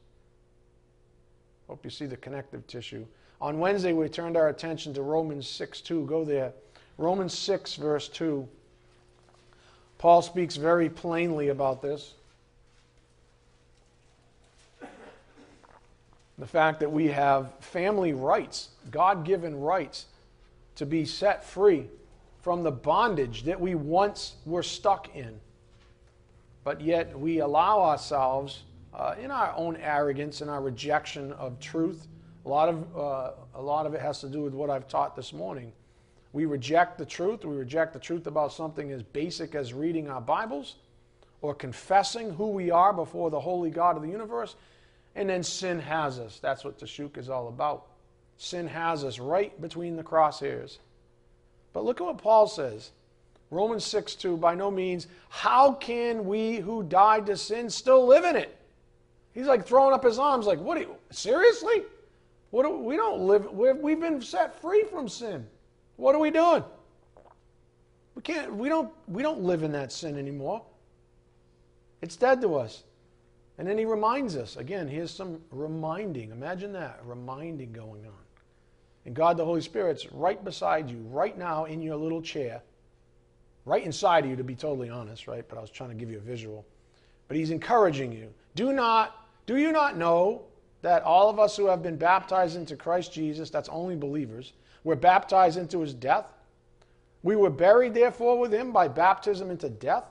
Hope you see the connective tissue. On Wednesday, we turned our attention to Romans 6 2. Go there. Romans 6, verse 2. Paul speaks very plainly about this. The fact that we have family rights, God given rights, to be set free from the bondage that we once were stuck in. But yet we allow ourselves uh, in our own arrogance and our rejection of truth. A lot of, uh, a lot of it has to do with what I've taught this morning. We reject the truth. We reject the truth about something as basic as reading our Bibles or confessing who we are before the holy God of the universe. And then sin has us. That's what teshuka is all about. Sin has us right between the crosshairs. But look at what Paul says. Romans 6 2, by no means, how can we who died to sin still live in it? He's like throwing up his arms, like, what? Are you, seriously? What? Do, we don't live. We've been set free from sin. What are we doing? We can't. We don't. We don't live in that sin anymore. It's dead to us. And then he reminds us again. Here's some reminding. Imagine that reminding going on. And God, the Holy Spirit's right beside you, right now in your little chair, right inside of you, to be totally honest, right? But I was trying to give you a visual. But He's encouraging you. Do not do you not know that all of us who have been baptized into Christ Jesus, that's only believers, were baptized into his death? We were buried, therefore, with him by baptism into death,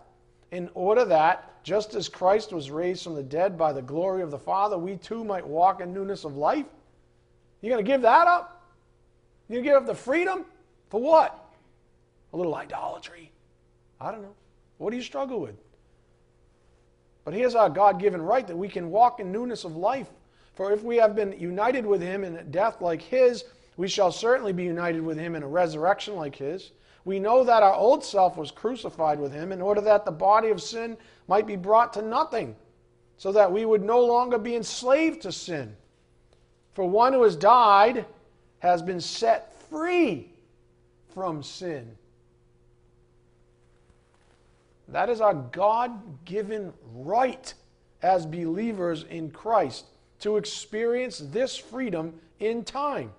in order that, just as Christ was raised from the dead by the glory of the Father, we too might walk in newness of life. You're going to give that up? You're going to give up the freedom? For what? A little idolatry. I don't know. What do you struggle with? But here's our God given right that we can walk in newness of life. For if we have been united with him in death like his, we shall certainly be united with him in a resurrection like his. We know that our old self was crucified with him in order that the body of sin might be brought to nothing, so that we would no longer be enslaved to sin. For one who has died has been set free from sin. That is our God given right as believers in Christ to experience this freedom in time.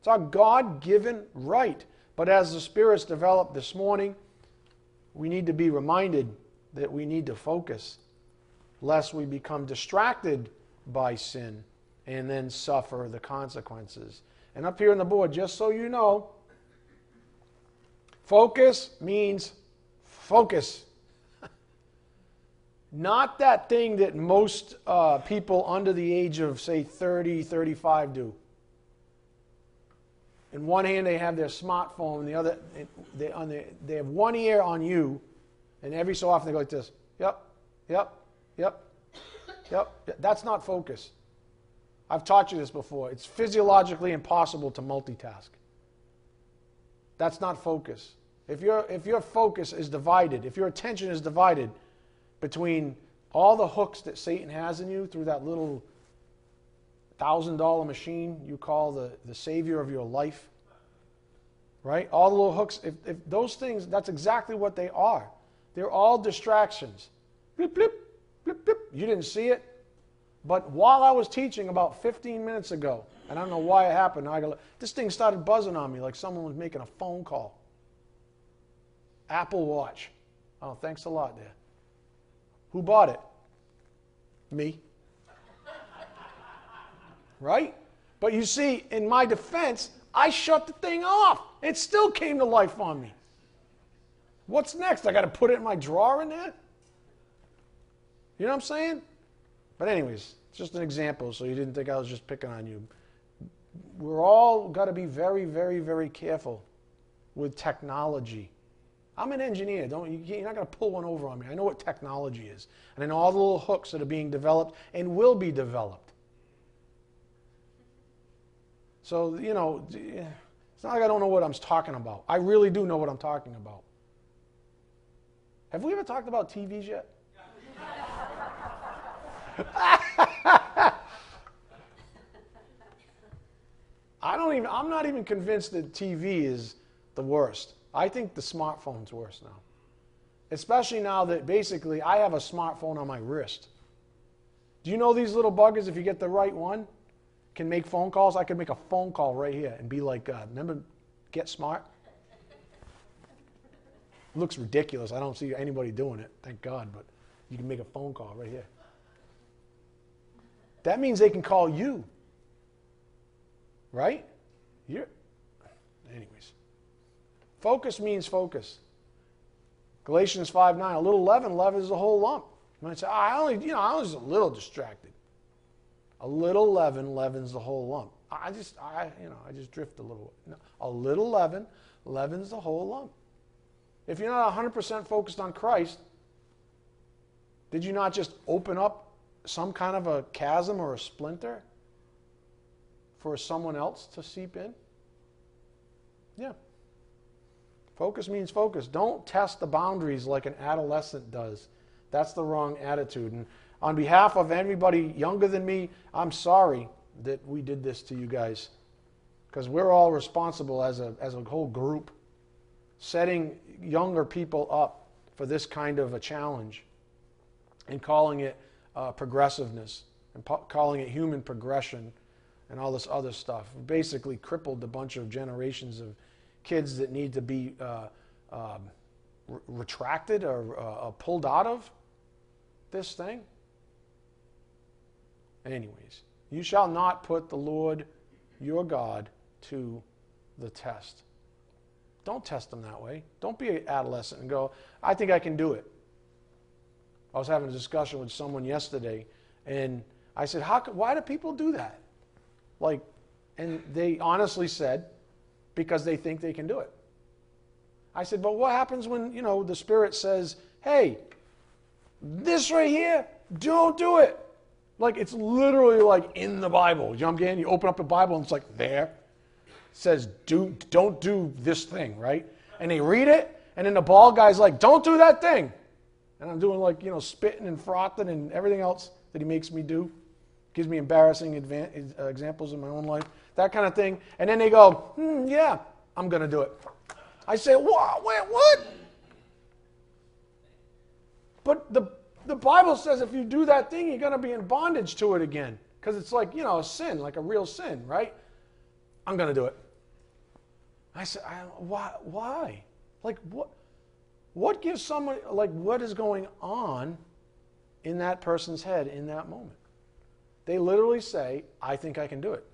It's our God given right. But as the Spirit's developed this morning, we need to be reminded that we need to focus, lest we become distracted by sin and then suffer the consequences. And up here on the board, just so you know, focus means Focus. [laughs] Not that thing that most uh, people under the age of, say, 30, 35 do. In one hand, they have their smartphone, the other, they, on the, they have one ear on you, and every so often they go like this Yep, yep, yep, yep. That's not focus. I've taught you this before. It's physiologically impossible to multitask. That's not focus. If, your if your focus is divided, if your attention is divided between all the hooks that Satan has in you through that little thousand dollar machine you call the, the savior of your life, right? All the little hooks, if, if those things, that's exactly what they are. They're all distractions. Blip, blip, blip, blip. You didn't see it. But while I was teaching about 15 minutes ago, and I don't know why it happened, I go, this thing started buzzing on me like someone was making a phone call. Apple Watch. Oh, thanks a lot, Dad. Who bought it? Me. Right? But you see, in my defense, I shut the thing off. It still came to life on me. What's next? I got to put it in my drawer in there? You know what I'm saying? But, anyways, just an example, so you didn't think I was just picking on you. We're all got to be very, very, very careful with technology. I'm an engineer. Don't, you're not going to pull one over on me. I know what technology is. And I know all the little hooks that are being developed and will be developed. So, you know, it's not like I don't know what I'm talking about. I really do know what I'm talking about. Have we ever talked about TVs yet? [laughs] I don't even I'm not even convinced that TV is the worst. I think the smartphone's worse now. Especially now that basically I have a smartphone on my wrist. Do you know these little buggers, if you get the right one, can make phone calls? I can make a phone call right here and be like, uh, remember Get Smart? looks ridiculous. I don't see anybody doing it, thank God, but you can make a phone call right here. That means they can call you. Right? You're, anyways. Focus means focus. Galatians 5 9, a little leaven leavens the whole lump. You might say, oh, I only, you know, I was a little distracted. A little leaven leavens the whole lump. I just, I, you know, I just drift a little. No, a little leaven leavens the whole lump. If you're not 100% focused on Christ, did you not just open up some kind of a chasm or a splinter for someone else to seep in? Yeah. Focus means focus. Don't test the boundaries like an adolescent does. That's the wrong attitude. And on behalf of everybody younger than me, I'm sorry that we did this to you guys. Because we're all responsible as a, as a whole group, setting younger people up for this kind of a challenge and calling it uh, progressiveness and po- calling it human progression and all this other stuff. We basically crippled a bunch of generations of kids that need to be uh, um, re- retracted or uh, uh pulled out of this thing. Anyways, you shall not put the Lord your God to the test. Don't test them that way. Don't be an adolescent and go, I think I can do it. I was having a discussion with someone yesterday, and I said, How, Why do people do that? Like, and they honestly said, Because they think they can do it. I said, But what happens when, you know, the Spirit says, Hey, this right here, don't do it. Like, it's literally like in the Bible. You know what I'm getting? You open up the Bible and it's like there. It says, do, Don't do this thing, right? And they read it, and then the ball guy's like, Don't do that thing. And I'm doing like, you know, spitting and frothing and everything else that he makes me do. Gives me embarrassing advan- uh, examples in my own life, that kind of thing. And then they go, hmm, yeah, I'm going to do it. I say, what? Wait, what? But the, the Bible says if you do that thing, you're going to be in bondage to it again. Because it's like, you know, a sin, like a real sin, right? I'm going to do it. I said, I, why? Why? Like, what? What gives someone, like, what is going on in that person's head in that moment? They literally say, I think I can do it.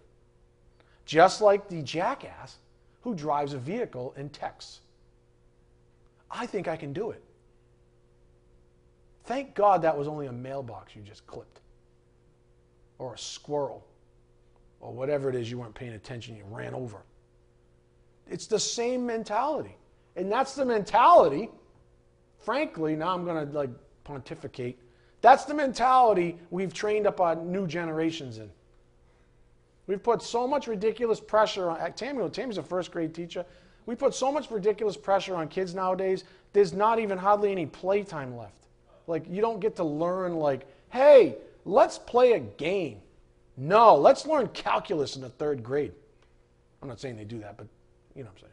Just like the jackass who drives a vehicle and texts. I think I can do it. Thank God that was only a mailbox you just clipped, or a squirrel, or whatever it is you weren't paying attention, you ran over. It's the same mentality. And that's the mentality frankly, now I'm going to like pontificate. That's the mentality we've trained up our new generations in. We've put so much ridiculous pressure on Tammy. Tammy's a first grade teacher. We put so much ridiculous pressure on kids nowadays. There's not even hardly any playtime left. Like you don't get to learn like, hey, let's play a game. No, let's learn calculus in the third grade. I'm not saying they do that, but you know what I'm saying.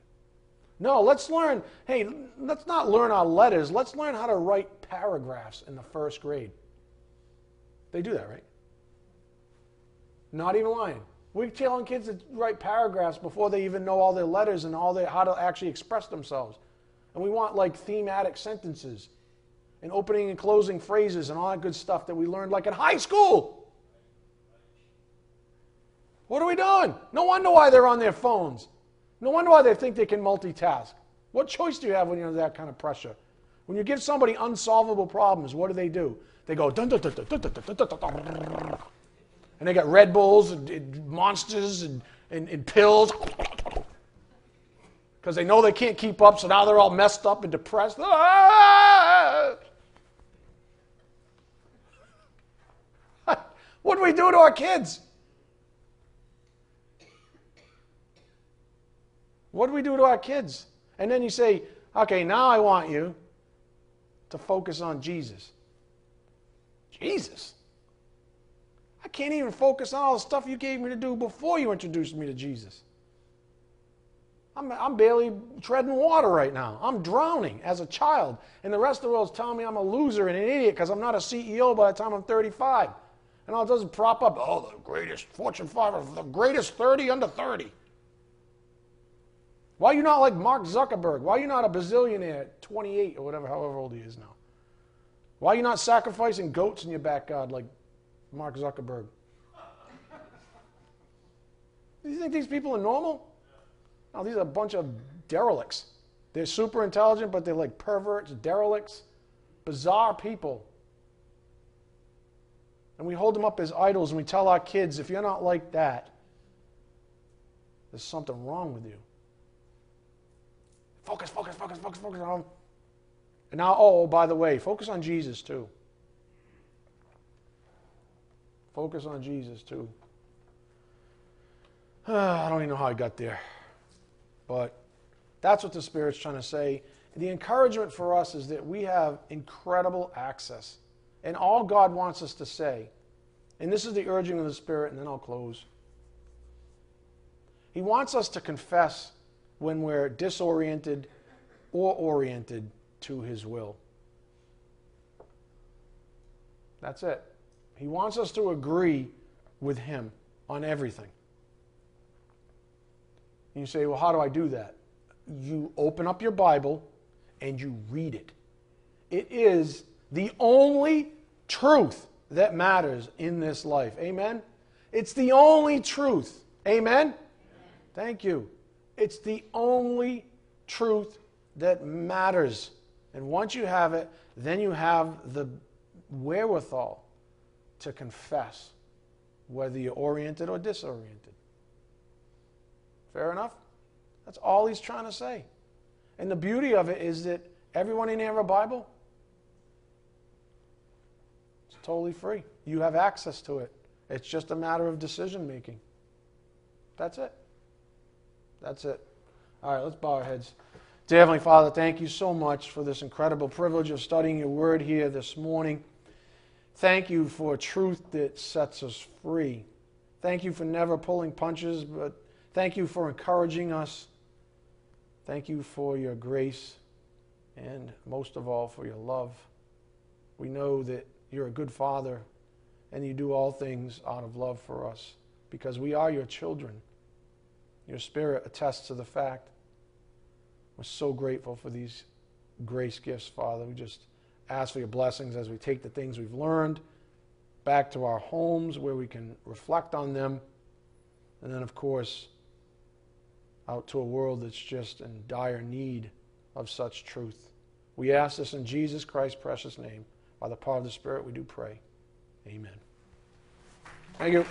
No, let's learn, hey, let's not learn our letters. Let's learn how to write paragraphs in the first grade. They do that, right? Not even lying. We're telling kids to write paragraphs before they even know all their letters and all their, how to actually express themselves. And we want like thematic sentences and opening and closing phrases and all that good stuff that we learned like in high school. What are we doing? No wonder why they're on their phones. No wonder why they think they can multitask. What choice do you have when you're under that kind of pressure? When you give somebody unsolvable problems, what do they do? They go dun dun dun dun dun dun dun dun and they got Red Bulls and, and monsters and, and, and pills because they know they can't keep up, so now they're all messed up and depressed. Ah! What do we do to our kids? What do we do to our kids? And then you say, okay, now I want you to focus on Jesus. Jesus? I can't even focus on all the stuff you gave me to do before you introduced me to Jesus. I'm, I'm barely treading water right now. I'm drowning as a child. And the rest of the world's telling me I'm a loser and an idiot because I'm not a CEO by the time I'm 35. And all it does is prop up, oh, the greatest, Fortune 5, the greatest 30 under 30. Why are you not like Mark Zuckerberg? Why are you not a bazillionaire at 28 or whatever, however old he is now? Why are you not sacrificing goats in your backyard like Mark Zuckerberg? Do [laughs] you think these people are normal? No, these are a bunch of derelicts. They're super intelligent, but they're like perverts, derelicts, bizarre people. And we hold them up as idols and we tell our kids if you're not like that, there's something wrong with you. Focus, focus, focus, focus, focus on. And now, oh, by the way, focus on Jesus too. Focus on Jesus too. [sighs] I don't even know how I got there. But that's what the Spirit's trying to say. The encouragement for us is that we have incredible access And all God wants us to say, and this is the urging of the Spirit, and then I'll close. He wants us to confess when we're disoriented or oriented to His will. That's it. He wants us to agree with Him on everything. And you say, well, how do I do that? You open up your Bible and you read it. It is the only truth that matters in this life. Amen? It's the only truth. Amen? Thank you. It's the only truth that matters. And once you have it, then you have the wherewithal to confess, whether you're oriented or disoriented. Fair enough? That's all he's trying to say. And the beauty of it is that everyone in here have a Bible. Totally free. You have access to it. It's just a matter of decision making. That's it. That's it. All right, let's bow our heads. Dear Heavenly Father, thank you so much for this incredible privilege of studying your word here this morning. Thank you for truth that sets us free. Thank you for never pulling punches, but thank you for encouraging us. Thank you for your grace and most of all for your love. We know that you're a good father and you do all things out of love for us because we are your children. Your spirit attests to the fact. We're so grateful for these grace gifts, Father. We just ask for your blessings as we take the things we've learned back to our homes where we can reflect on them. And then, of course, out to a world that's just in dire need of such truth. We ask this in Jesus Christ's precious name. By the power of the Spirit, we do pray. Amen. Thank you.